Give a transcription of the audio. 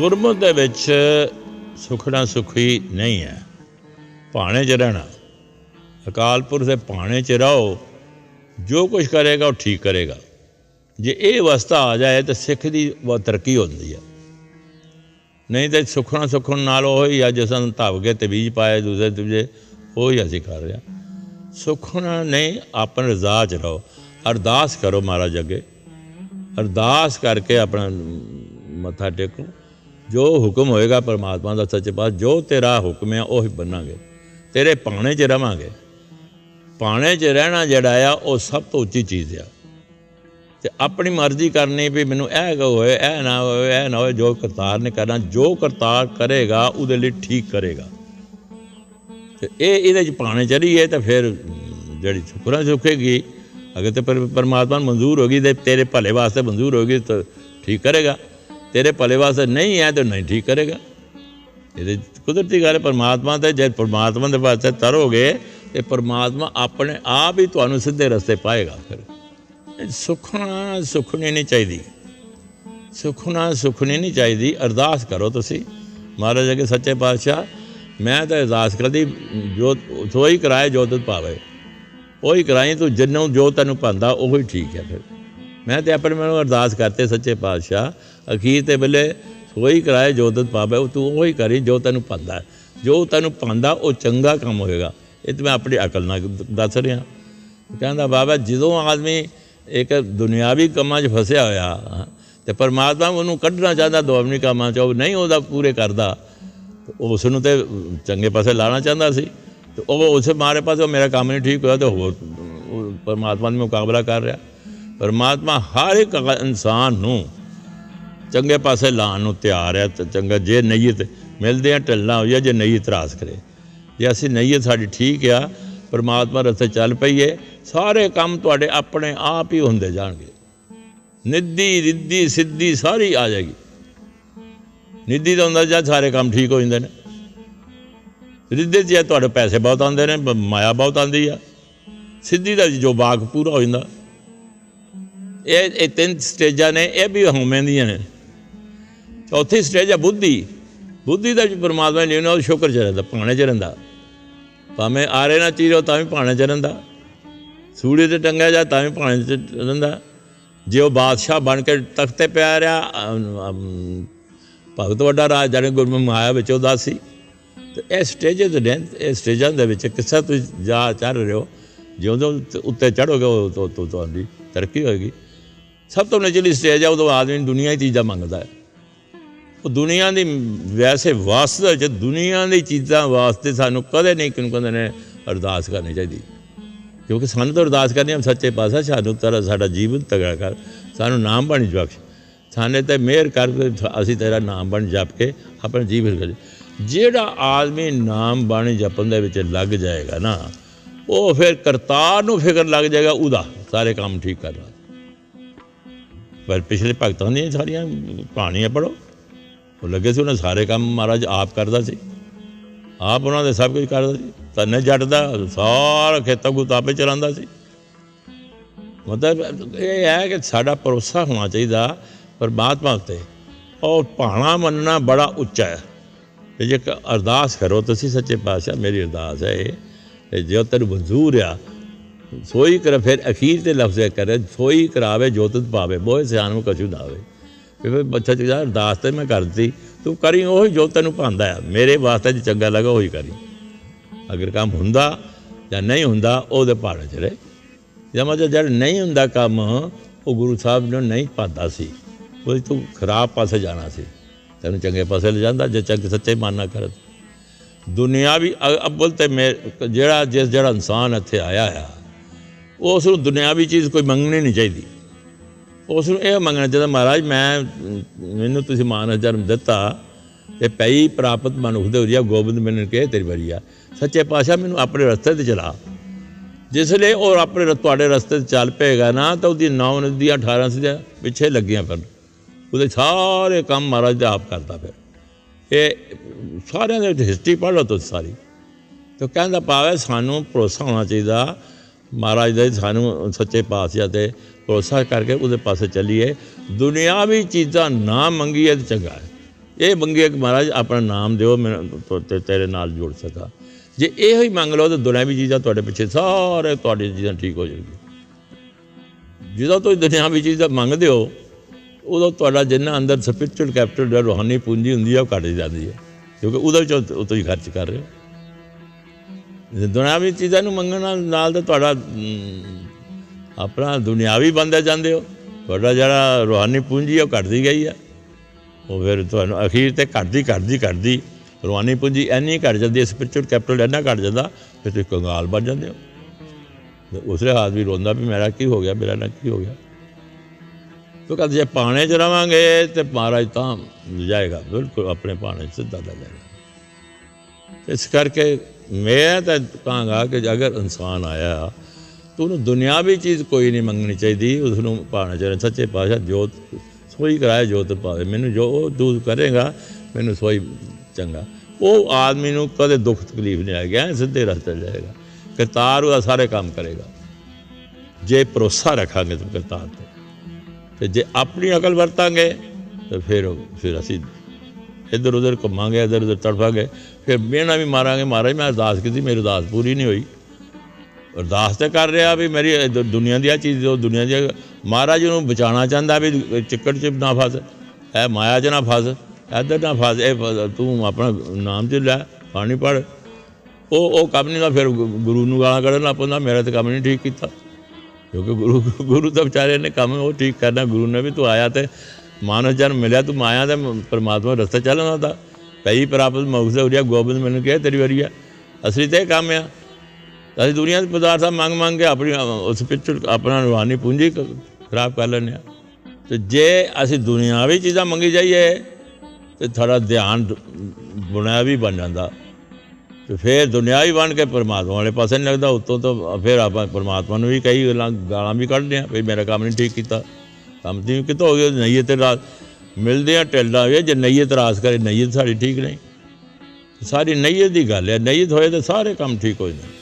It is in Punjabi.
ਗੁਰਮੁਖ ਦੇ ਵਿੱਚ ਸੁਖਣਾ ਸੁਖੀ ਨਹੀਂ ਹੈ। ਭਾਣੇ 'ਚ ਰਹਿਣਾ। ਅਕਾਲ ਪੁਰਖ ਦੇ ਭਾਣੇ 'ਚ ਰਹੋ। ਜੋ ਕੁਝ ਕਰੇਗਾ ਉਹ ਠੀਕ ਕਰੇਗਾ। ਜੇ ਇਹ ਅਵਸਥਾ ਆ ਜਾਏ ਤਾਂ ਸਿੱਖ ਦੀ ਬਹੁਤ ਤਰੱਕੀ ਹੁੰਦੀ ਹੈ। ਨਹੀਂ ਤੇ ਸੁਖਣਾ ਸੁਖਣ ਨਾਲ ਉਹ ਹੀ ਆ ਜਿਸ ਨੂੰ ਧਵ ਕੇ ਤੇ ਬੀਜ ਪਾਏ ਦੂਸਰੇ ਦੂਜੇ, ਉਹ ਹੀ ਅਸੀਂ ਕਰ ਰਿਹਾ ਸੁਖਣਾ ਨਹੀਂ, ਆਪਣ ਰਜ਼ਾ ਚ ਰਹੋ। ਅਰਦਾਸ ਕਰੋ ਮਹਾਰਾਜ ਅੱਗੇ। ਅਰਦਾਸ ਕਰਕੇ ਆਪਣਾ ਮੱਥਾ ਟੇਕੋ। ਜੋ ਹੁਕਮ ਹੋਏਗਾ ਪਰਮਾਤਮਾ ਦਾ ਸੱਚੇ ਪਾਸ ਜੋ ਤੇਰਾ ਹੁਕਮ ਹੈ ਉਹ ਹੀ ਬੰਨਾਂਗੇ। ਤੇਰੇ ਪਾਣੇ 'ਚ ਰਵਾਂਗੇ। ਪਾਣੇ 'ਚ ਰਹਿਣਾ ਜਿਹੜਾ ਆ, ਉਹ ਸਭ ਤੋਂ ਉੱਚੀ ਚੀਜ਼ ਆ। ਤੇ ਆਪਣੀ ਮਰਜ਼ੀ ਕਰਨੀ ਵੀ ਮੈਨੂੰ ਇਹ ਕੋ ਹੋਏ ਇਹ ਨਾ ਹੋਏ, ਇਹ ਨਾ ਹੋਏ, ਜੋ ਕਰਤਾਰ ਨੇ ਕਰਨਾ, ਜੋ ਕਰਤਾਰ ਕਰੇਗਾ, ਉਹਦੇ ਲਈ ਠੀਕ ਕਰੇਗਾ। ਤੇ ਇਹ ਇਹਦੇ ਚ ਪਾਣੇ ਚੜੀਏ ਤਾਂ ਫਿਰ ਜਿਹੜੀ ਸੁਖਰਾ ਸੁਖੇਗੀ ਅਗਰ ਤੇ ਪਰ- ਪਰਮਾਤਮਾ ਨੂੰ ਮਨਜ਼ੂਰ ਹੋਗੀ ਤੇ ਤੇਰੇ ਭਲੇ ਵਾਸਤੇ ਮਨਜ਼ੂਰ ਹੋਗੀ ਤਾਂ ਠੀਕ ਕਰੇਗਾ। ਤੇਰੇ ਭਲੇ ਵਾਸਤੇ ਨਹੀਂ ਹੈ ਤਾਂ ਨਹੀਂ ਠੀਕ ਕਰੇਗਾ। ਇਹਦੇ ਕੁਦਰਤੀ ਗੱਲ ਹੈ, ਪਰਮਾਤਮਾ ਤੇ ਜੇ ਪਰਮਾਤਮਾ ਦੇ ਵਾਸਤੇ ਤਰੋਗੇ ਤੇ ਪਰਮਾਤਮਾ ਆਪਣੇ ਆਪ ਹੀ ਤੁਹਾਨੂੰ ਸਿੱਧੇ ਰਸਤੇ ਪਾਏਗਾ ਫਿਰ। ਸੁਖਣਾ ਸੁਖਣੀ ਨਹੀਂ ਚਾਹੀਦੀ। ਸੁਖਣਾ ਸੁਖਣੀ ਨਹੀਂ ਚਾਹੀਦੀ। ਅਰਦਾਸ ਕਰੋ ਤੁਸੀਂ। ਮਹਾਰਾਜ ਅਗੇ ਸੱਚੇ ਪਾਤਸ਼ਾਹ ਮੈਂ ਤਾਂ ਅਰਦਾਸ ਕਰਦੀ ਜੋ ਸੋਈ ਕਰਾਏ ਜੋ ਤੁਧ ਪਾਵੇ। ਉਹੀ ਕਰਾਈ ਤੂੰ ਜਿੰਨੂੰ ਜੋ ਤੈਨੂੰ ਪਾਉਂਦਾ ਉਹੀ ਠੀਕ ਹੈ ਫਿਰ। ਮੈਂ ਤੇ ਆਪਣੇ ਮਨ ਅਰਦਾਸ ਕਰਤੇ ਸੱਚੇ ਪਾਤਸ਼ਾਹ। ਅਖੀਰ ਤੇ ਵੇਲੇ ਸੋਈ ਕਰਾਏ ਜੋ ਤੁਧ ਪਾਵੇ, ਉਹ ਤੂੰ ਉਹੀ ਕਰੀ ਜੋ ਤੈਨੂੰ ਪਾਉਂਦਾ ਜੋ ਤੈਨੂੰ ਪਾਉਂਦਾ, ਉਹ ਚੰਗਾ ਕੰਮ ਹੋਏਗਾ। ਇਹ ਤੇ ਮੈਂ ਆਪਣੀ ਅਕਲ ਨਾਲ ਦੱਸ ਰਿਹਾ। ਕਹਿੰਦਾ, ਬਾਬਾ, ਜਦੋਂ ਆਦਮੀ ਇੱਕ ਦੁਨਿਆਵੀ ਕੰਮਾਂ 'ਚ ਫਸਿਆ ਹੋਇਆ, ਤੇ ਪਰਮਾਤਮਾ ਉਹਨੂੰ ਕੱਢਣਾ ਚਾਹੁੰਦਾ ਦੁਆਵਨੀ ਕੰਮਾਂ 'ਚ, ਉਹ ਨਹੀਂ ਉਹਦਾ ਪੂਰੇ ਕਰਦਾ ਉਸ ਨੂੰ ਤੇ ਚੰਗੇ ਪਾਸੇ ਲਾਣਾ ਚਾਹੁੰਦਾ ਸੀ। ਤੇ ਉਹ ਉਸੇ ਮਾਰੇ ਪਾਸੇ ਮੇਰਾ ਕੰਮ ਨਹੀਂ ਠੀਕ ਹੋਇਆ, ਤੇ ਹੋਰ ਉਹ ਪਰਮਾਤਮਾ ਨਾਲ ਮੁਕਾਬਲਾ ਕਰ ਰਿਹਾ। ਪਰਮਾਤਮਾ ਹਰ ਇੱਕ ਇਨਸਾਨ ਨੂੰ ਚੰਗੇ ਪਾਸੇ ਲਾਉਣ ਨੂੰ ਤਿਆਰ ਹੈ ਤੇ ਚੰਗਾ ਜੇ ਨਈਅਤ ਮਿਲਦੇ ਆ ਢਲਣਾ ਹੋਈਆ, ਜੇ ਨਈਅਤ ਰਾਸ ਕਰੇ। ਜੇ ਅਸੀਂ ਨਈਅਤ ਸਾਡੀ ਠੀਕ ਆ, ਪਰਮਾਤਮਾ ਰਸਤੇ ਚੱਲ ਪਈਏ, ਸਾਰੇ ਕੰਮ ਤੁਹਾਡੇ ਆਪਣੇ ਆਪ ਹੀ ਹੁੰਦੇ ਜਾਣਗੇ। ਨਿੱਧੀ, ਰਿੱਧੀ, ਸਿੱਧੀ ਸਾਰੀ ਆ ਜਾਏਗੀ। ਨਿੱਧੀ ਦਾ ਹੁੰਦਾ ਜਦ ਸਾਰੇ ਕੰਮ ਠੀਕ ਹੋ ਜਾਂਦੇ ਨੇ। ਰਿੱਧੇ 'ਚ ਜੇ ਤੁਹਾਡੇ ਪੈਸੇ ਬਹੁਤ ਆਉਂਦੇ ਨੇ ਬ- ਮਾਇਆ ਬਹੁਤ ਆਉਂਦੀ ਆ। ਸਿੱਧੀ ਦਾ ਜੋ ਬਾਗ ਪੂਰਾ ਹੋ ਜਾਂਦਾ। ਇਹ ਇਹ ਤਿੰਨ ਸਟੇਜਾਂ ਨੇ, ਇਹ ਵੀ ਹਉਮੈਂ ਦੀਆਂ ਨੇ। ਚੌਥੀ ਸਟੇਜ ਆ ਬੁੱਧੀ। ਬੁੱਧੀ ਦਾ ਵੀ ਪਰਮਾਤਮਾ ਨੇ ਲੈਣਾ ਉਹ ਸ਼ੁਕਰ ਚ ਰਹਿੰਦਾ ਭਾਣੇ ਚ ਰਹਿੰਦਾ। ਭਾਵੇਂ ਆਰੇ ਨਾ ਚੀਰੋ ਤਾਂ ਵੀ ਭਾਣੇ ਚ ਰਹਿੰਦਾ। ਸੂੜੇ ਤੇ ਟੰਗਿਆ ਜਾ ਤਾਂ ਵੀ ਭਾਣੇ ਚ ਰਹਿੰਦਾ। ਜੇ ਉਹ ਬਾਦਸ਼ਾਹ ਬਣ ਕੇ ਤਖਤੇ ਪਿਆ ਰਿਹਾ ਅਮ, ਅਮ, ਭਗਤ ਵੱਡਾ ਰਾਜ ਜਾਣੇ ਗੁਰਮੁਖ ਮਾਇਆ ਵਿੱਚ ਉਦਾਸੀ। ਤੇ ਇਹ ਸਟੇਜਸ ਨੇ ਇਹ ਸਟੇਜਾਂ ਦੇ ਵਿੱਚ ਕਿਸੇ ਤੁਸੀਂ ਜਾ ਚੜ ਰਹੇ ਹੋ ਜਿਉਂ ਜਿਉਂ ਉੱਤੇ ਚੜੋਗੇ ਉਹ ਤੋਂ ਤੋਂ ਤੁਹਾਡੀ ਤਰੱਕੀ ਹੋਏਗੀ। ਸਭ ਤੋਂ ਨਿਚਲੀ ਸਟੇਜ ਆ ਉਦੋਂ ਆਦਮੀ ਦੁਨੀਆ ਦੀ ਚੀਜ਼ਾਂ ਮੰਗਦਾ ਹੈ। ਉਹ ਦੁਨੀਆ ਦੀ ਵੈਸੇ ਵਾਸਤੇ ਚ ਦੁਨੀਆ ਦੀ ਚੀਜ਼ਾਂ ਵਾਸਤੇ ਸਾਨੂੰ ਕਦੇ ਨਹੀਂ ਕਿਉਂ ਕਹਿੰਦੇ ਨੇ ਅਰਦਾਸ ਕਰਨੀ ਚਾਹੀਦੀ। ਕਿਉਂਕਿ ਸਾਨੂੰ ਤਾਂ ਅਰਦਾਸ ਕਰਨੀ ਹੈ ਸੱਚੇ ਪਾਤਸ਼ਾਹ ਸਾਨੂੰ ਤੇਰਾ ਸਾਡਾ ਜੀਵਨ ਤਗੜਾ ਕਰ, ਸਾਨੂੰ ਨਾਮ ਬਣ ਬਖਸ਼ ਸਾਨੇ ਤੇ ਮਿਹਰ ਕਰ ਕੇ ਅਸੀਂ ਤੇਰਾ ਨਾਮ ਬਣ ਜਪ ਕੇ ਆਪਣਾ ਜੀਵਨ ਕਰੇ ਜਿਹੜਾ ਆਦਮੀ ਨਾਮ ਬਾਣੀ ਜਪਣ ਦੇ ਵਿੱਚ ਲੱਗ ਜਾਏਗਾ ਨਾ, ਉਹ ਫਿਰ ਕਰਤਾਰ ਨੂੰ ਫਿਕਰ ਲੱਗ ਜਾਏਗਾ, ਉਹਦਾ ਸਾਰੇ ਕੰਮ ਠੀਕ ਕਰਨਾ। ਪਰ ਪਿਛਲੇ ਭਗਤਾਂ ਦੀਆਂ ਸਾਰੀਆਂ ਕਹਾਣੀਆਂ ਪੜੋ ਉਹ ਲੱਗੇ ਸੀ ਉਹਨਾਂ ਸਾਰੇ ਕੰਮ ਮਹਾਰਾਜ ਆਪ ਕਰਦਾ ਸੀ। ਆਪ ਉਹਨਾਂ ਦੇ ਸਭ ਕੁਝ ਕਰਦਾ ਸੀ। ਤੰਨੇ ਜੱਟ ਦਾ ਸਾਰਾ ਖੇਤਾਂ ਨੂੰ ਤਾਪੇ ਚਲਾਉਂਦਾ ਸੀ। ਮਤਲਬ ਇਹ ਹੈ ਕਿ ਸਾਡਾ ਭਰੋਸਾ ਹੋਣਾ ਚਾਹੀਦਾ ਪਰਮਾਤਮਾ ਉੱਤੇ। ਔਰ ਭਾਣਾ ਮੰਨਣਾ ਬੜਾ ਉੱਚਾ ਹੈ। ਤੇ ਜੇ ਕ- ਅਰਦਾਸ ਕਰੋ, ਤੁਸੀਂ ਸੱਚੇ ਪਾਤਸ਼ਾਹ, ਮੇਰੀ ਅਰਦਾਸ ਹੈ ਇਹ, ਤੇ ਜੇ ਤੈਨੂੰ ਮਨਜ਼ੂਰ ਆ, ਸੋਈ ਕਰ, ਫਿਰ ਅਖੀਰ ਤੇ ਲਫ਼ਜ਼ ਇਹ ਕਰੇ, ਸੋਈ ਕਰਾਵੇ ਜੋ ਤੁਧ ਪਾਵੇ ਬੋਏ ਸਿਆਣ ਨੂੰ ਕਛੂ ਨਾ ਆਵੇ ਵੀ ਫਿਰ ਬੱਚਾ ਚੀਜ਼ਾਂ ਅਰਦਾਸ ਤੇ ਮੈਂ ਕਰਦੀ। ਤੂੰ ਕਰੀ, ਉਹ ਜੋ ਤੈਨੂੰ ਭਾਂਦਾ ਆ ਮੇਰੇ ਵਾਸਤੇ ਜੇ ਚੰਗਾ ਲੱਗਾ, ਉਹੀ ਕਰੀ। ਅਗਰ ਕੰਮ ਹੁੰਦਾ ਜਾਂ ਨਹੀਂ ਹੁੰਦਾ, ਉਹਦੇ ਭਾੜੇ ਚ ਰਹੇ। ਜਾਂ ਮਤਲਬ ਜਦ ਨਹੀਂ ਹੁੰਦਾ ਕੰਮ, ਉਹ ਗੁਰੂ ਸਾਹਿਬ ਨੂੰ ਨਹੀਂ ਪਾਉਂਦਾ ਸੀ। ਉਹ ਤੂੰ ਖਰਾਬ ਪਾਸੇ ਜਾਣਾ ਸੀ। ਤੈਨੂੰ ਚੰਗੇ ਪਾਸੇ ਲੈ ਜਾਂਦਾ, ਜੇ ਚੰਗੇ ਸੱਚੇ ਮਾਨਣਾ ਕਰਤ ਦੁਨਿਆਵੀ ਅ- ਅੱਵਲ ਤੇ ਮੇ, ਜਿਹੜਾ, ਜਿਸ ਜਿਹੜਾ ਇਨਸਾਨ ਇੱਥੇ ਆਇਆ ਆ, ਉਸ ਨੂੰ ਦੁਨਿਆਵੀ ਚੀਜ਼ ਕੋਈ ਮੰਗਣੀ ਨਹੀਂ ਚਾਹੀਦੀ। ਉਸ ਨੂੰ ਇਹ ਮੰਗਣਾ ਚਾਹੀਦਾ, ਮਹਾਰਾਜ, ਮੈਂ, ਮੈਨੂੰ ਤੁਸੀਂ ਮਾਨਸ ਜਨਮ ਦਿੱਤਾ ਤੇ ਪਈ ਪ੍ਰਾਪਤ ਮਨੁੱਖ ਦੇ ਉਰੀਆ ਗੋਬਿੰਦ ਮੈਨੂੰ ਕਹੇ ਤੇਰੀ ਵਾਰੀ ਆ। ਸੱਚੇ ਪਾਤਸ਼ਾਹ ਮੈਨੂੰ ਆਪਣੇ ਰਸਤੇ ਤੇ ਚਲਾ। ਜਿਸ ਲਈ ਉਹ ਆਪਣੇ ਰ- ਤੁਹਾਡੇ ਰਸਤੇ ਤੇ ਚੱਲ ਪਏਗਾ ਨਾ, ਤਾਂ ਉਹਦੀ 9 ਨਦੀਆਂ 18 ਸਿੱਧੀਆਂ ਪਿੱਛੇ ਲੱਗੀਆਂ ਫਿਰ ਉਹਦੇ ਸਾਰੇ ਕੰਮ ਮਹਾਰਾਜ ਦੇ ਆਪ ਕਰਦਾ ਫਿਰ। ਇਹ ਸਾਰਿਆਂ ਦੇ ਵਿੱਚ ਹਿਸਟਰੀ ਪੜ੍ਹ ਲਓ ਤੁਸੀਂ ਸਾਰੀ। ਤੇ ਕਹਿੰਦਾ ਪਾਵੇ ਸਾਨੂੰ ਭਰੋਸਾ ਹੋਣਾ ਚਾਹੀਦਾ ਮਹਾਰਾਜ ਦੇ ਸਾਨੂੰ ਸੱਚੇ ਪਾਤਸ਼ਾਹ ਤੇ ਭਰੋਸਾ ਕਰਕੇ ਉਹਦੇ ਪਾਸੇ ਚੱਲੀਏ। ਦੁਨਿਆਵੀ ਚੀਜ਼ਾਂ ਨਾ ਮੰਗੀਏ ਤਾਂ ਚੰਗਾ ਹੈ। ਇਹ ਮੰਗੇ ਕਿ ਮਹਾਰਾਜ ਆਪਣਾ ਨਾਮ ਦਿਓ, ਮੈਂ ਤੁ- ਤੇ ਤੇਰੇ ਨਾਲ ਜੁੜ ਸਕਾਂ। ਜੇ ਇਹੋ ਹੀ ਮੰਗ ਲਓ ਤਾਂ ਦੁਨਿਆਵੀ ਚੀਜ਼ਾਂ ਤੁਹਾਡੇ ਪਿੱਛੇ ਸਾਰੇ ਤੁਹਾਡੀ ਚੀਜ਼ਾਂ ਠੀਕ ਹੋ ਜਾਣਗੀਆਂ। ਜਦੋਂ ਤੁਸੀਂ ਦੁਨਿਆਵੀ ਚੀਜ਼ਾਂ ਮੰਗਦੇ ਹੋ, ਉਦੋਂ ਤੁਹਾਡਾ ਜਿੰਨਾ ਅੰਦਰ ਸਪਿਰਚੁਅਲ ਕੈਪੀਟਲ ਜਿਹੜਾ ਰੂਹਾਨੀ ਪੂੰਜੀ ਹੁੰਦੀ ਹੈ ਉਹ ਘਟ ਜਾਂਦੀ ਹੈ। ਕਿਉਂਕਿ ਉਹਦੇ ਵਿੱਚੋਂ ਉਹ ਤੁਸੀਂ ਖਰਚ ਕਰ ਰਹੇ ਹੋ। ਜੇ ਦੁਨਿਆਵੀ ਚੀਜ਼ਾਂ ਨੂੰ ਮੰਗਣ ਨਾਲ ਨਾਲ ਤਾਂ ਤੁਹਾਡਾ ਅਮ, ਆਪਣਾ ਦੁਨਿਆਵੀ ਬੰਦੇ ਜਾਂਦੇ ਹੋ। ਤੁਹਾਡਾ ਜਿਹੜਾ ਰੂਹਾਨੀ ਪੂੰਜੀ ਹੈ ਉਹ ਘਟਦੀ ਗਈ ਹੈ ਉਹ ਫਿਰ ਤੁਹਾਨੂੰ ਅਖੀਰ ਤੇ ਘਟਦੀ ਘਟਦੀ ਘਟਦੀ ਰੂਹਾਨੀ ਪੂੰਜੀ ਇੰਨੀ ਘਟ ਜਾਂਦੀ ਹੈ ਸਪਿਰਚੁਅਲ ਕੈਪੀਟਲ ਇੰਨਾ ਘਟ ਜਾਂਦਾ ਫਿਰ ਤੁਸੀਂ ਕੰਗਾਲ ਬਣ ਜਾਂਦੇ ਹੋ। ਤੇ ਉਸਰੇ ਹਾਥ ਵੀ ਰੋਂਦਾ ਵੀ ਮੇਰਾ ਕੀ ਹੋ ਗਿਆ ਮੇਰਾ ਨਾ ਕੀ ਹੋ ਗਿਆ। ਤੋ ਕਹਿੰਦੇ ਜੇ ਪਾਣੇ 'ਚ ਰਵਾਂਗੇ ਤੇ ਮਹਾਰਾਜ ਤਾਂ ਜਾਏਗਾ ਬਿਲਕੁਲ ਆਪਣੇ ਪਾਣੇ 'ਚ ਸਿੱਧਾ ਲੈ ਜਾਏਗਾ। ਇਸ ਕਰਕੇ ਮੈਂ ਤਾਂ ਕਹਾਂਗਾ ਕਿ ਅਗਰ ਇਨਸਾਨ ਆਇਆ, ਤਾਂ ਉਹਨੂੰ ਦੁਨਿਆਵੀ ਚੀਜ਼ ਕੋਈ ਨਹੀਂ ਮੰਗਣੀ ਚਾਹੀਦੀ ਉਸ ਨੂੰ ਪਾਣਾ ਚਾਹੀਦਾ, ਸੱਚੇ ਪਾਤਸ਼ਾਹ ਜੋਤ, ਸੋਈ ਕਰਾਏ ਜੋਤ ਪਾਵੇ ਮੈਨੂੰ ਜੋ ਉਹ ਦੂਰ ਕਰੇਗਾ, ਮੈਨੂੰ ਸੋਈ ਚੰਗਾ। ਉਹ ਆਦਮੀ ਨੂੰ ਕਦੇ ਦੁੱਖ ਤਕਲੀਫ ਨਹੀਂ ਆਏਗਾ ਸਿੱਧੇ ਰਸਤੇ ਜਾਏਗਾ। ਕਰਤਾਰ ਉਹਦਾ ਸਾਰੇ ਕੰਮ ਕਰੇਗਾ। ਜੇ ਭਰੋਸਾ ਰੱਖਾਂਗੇ ਤਾਂ ਕਰਤਾਰ ਤੇ। ਤੇ ਜੇ ਆਪਣੀ ਅਕਲ ਵਰਤਾਂਗੇ, ਤੇ ਫਿਰ ਫਿਰ ਅਸੀਂ ਇੱਧਰ ਉੱਧਰ ਘੁੰਮਾਂਗੇ, ਇੱਧਰ ਉੱਧਰ ਤੜਫਾਂਗੇ। ਫਿਰ ਮਿਹਣਾ ਵੀ ਮਾਰਾਂਗੇ। ਮਹਾਰਾਜ, ਮੈਂ ਅਰਦਾਸ ਕੀਤੀ, ਮੇਰੀ ਅਰਦਾਸ ਪੂਰੀ ਨਹੀਂ ਹੋਈ। ਅਰਦਾਸ ਤੇ ਕਰ ਰਿਹਾ ਵੀ ਮੇਰੀ ਇਹ ਦੁ- ਦੁਨੀਆ ਦੀ ਆ ਚੀਜ਼ ਜੋ ਦੁਨੀਆ ਦੀ ਆ। ਮਹਾਰਾਜ ਨੂੰ ਬਚਾਉਣਾ ਚਾਹੁੰਦਾ ਵੀ ਚਿੱਕੜ 'ਚ ਨਾ ਫਸ, ਇਹ ਮਾਇਆ 'ਚ ਨਾ ਫਸ, ਇੱਧਰ ਨਾ ਫਸ, ਇਹ ਫਸ- ਤੂੰ ਆਪਣਾ ਨਾਮ ਤੇ ਲੈ ਪਾਣੀ ਪੜ ਉਹ ਉਹ ਕੰਮ ਨਹੀਂ ਦਾ ਫਿਰ ਗੁ- ਗੁਰੂ ਨੂੰ ਗਾਲਾਂ ਕੱਢਣ ਲੱਗ ਪੈਂਦਾ, ਮੇਰਾ ਤੇ ਕੰਮ ਨਹੀਂ ਠੀਕ ਕੀਤਾ। ਕਿਉਂਕਿ ਗੁਰੂ ਗੁਰੂ ਤਾਂ ਵਿਚਾਰੇ ਨੇ ਕੰਮ ਉਹ ਠੀਕ ਕਰਨਾ, ਗੁਰੂ ਨੇ ਵੀ ਤੂੰ ਆਇਆ ਤੇ ਮਾਨਵ ਜਨਮ ਮਿਲਿਆ ਤੂੰ ਮਾਇਆ ਤੇ ਪਰਮਾਤਮਾ ਦਾ ਰਸਤਾ ਚੱਲਣਾ ਦਾ। ਪਈ ਪ੍ਰਾਪਤ ਮੌਕਸ ਉਰੀਆ ਗੋਬਿੰਦ ਮੈਨੂੰ ਕਿਹਾ ਤੇਰੀ ਵਾਰੀ ਆ। ਅਸਲੀ ਤੇ ਇਹ ਕੰਮ ਆ। ਅਸੀਂ ਦੁਨੀਆ ਦੇ ਪਦਾਰਥਾਂ ਮੰਗ ਮੰਗ ਕੇ ਆਪਣੀ ਅ, ਉਸ ਪਿੱਛੇ ਆਪਣਾ ਰੂਹਾਨੀ ਪੂੰਜੀ ਕ- ਖਰਾਬ ਕਰ ਲੈਂਦੇ ਆ ਤੇ ਜੇ ਅਸੀਂ ਦੁਨਿਆਵੀ ਚੀਜ਼ਾਂ ਮੰਗੀ ਜਾਈਏ ਤੇ ਸਾਡਾ ਧਿਆਨ ਦ- ਦੁਨਿਆਵੀ ਬਣ ਜਾਂਦਾ। ਤੇ ਫਿਰ ਦੁਨਿਆਵੀ ਬਣ ਕੇ ਪਰਮਾਤਮਾ ਵਾਲੇ ਪਾਸੇ ਨਹੀਂ ਲੱਗਦਾ ਉਤੋਂ ਤੋਂ ਫਿਰ ਆਪਾਂ ਪਰਮਾਤਮਾ ਨੂੰ ਵੀ ਕਈ ਗੱਲਾਂ ਗਾਲਾਂ ਵੀ ਕੱਢਦੇ ਆ ਵੀ ਮੇਰਾ ਕੰਮ ਨਹੀਂ ਠੀਕ ਕੀਤਾ। ਕੰਮ ਦੀ ਕਿਤੋਂ ਹੋ ਗਿਆ ਨਈਏ ਤੇ ਰਾਸ ਮਿਲਦੇ ਆ ਢਿੱਲਾ ਹੋਏ ਜੇ ਨਈਏ ਰਾਸ ਕਰੇ, ਨਈਏ ਸਾਡੀ ਠੀਕ ਨਹੀਂ। ਸਾਰੀ ਨਈਅਤ ਦੀ ਗੱਲ ਹੈ ਨਈਅਤ ਹੋਏ ਤਾਂ ਸਾਰੇ ਕੰਮ ਠੀਕ ਹੋ ਜਾਂਦੇ।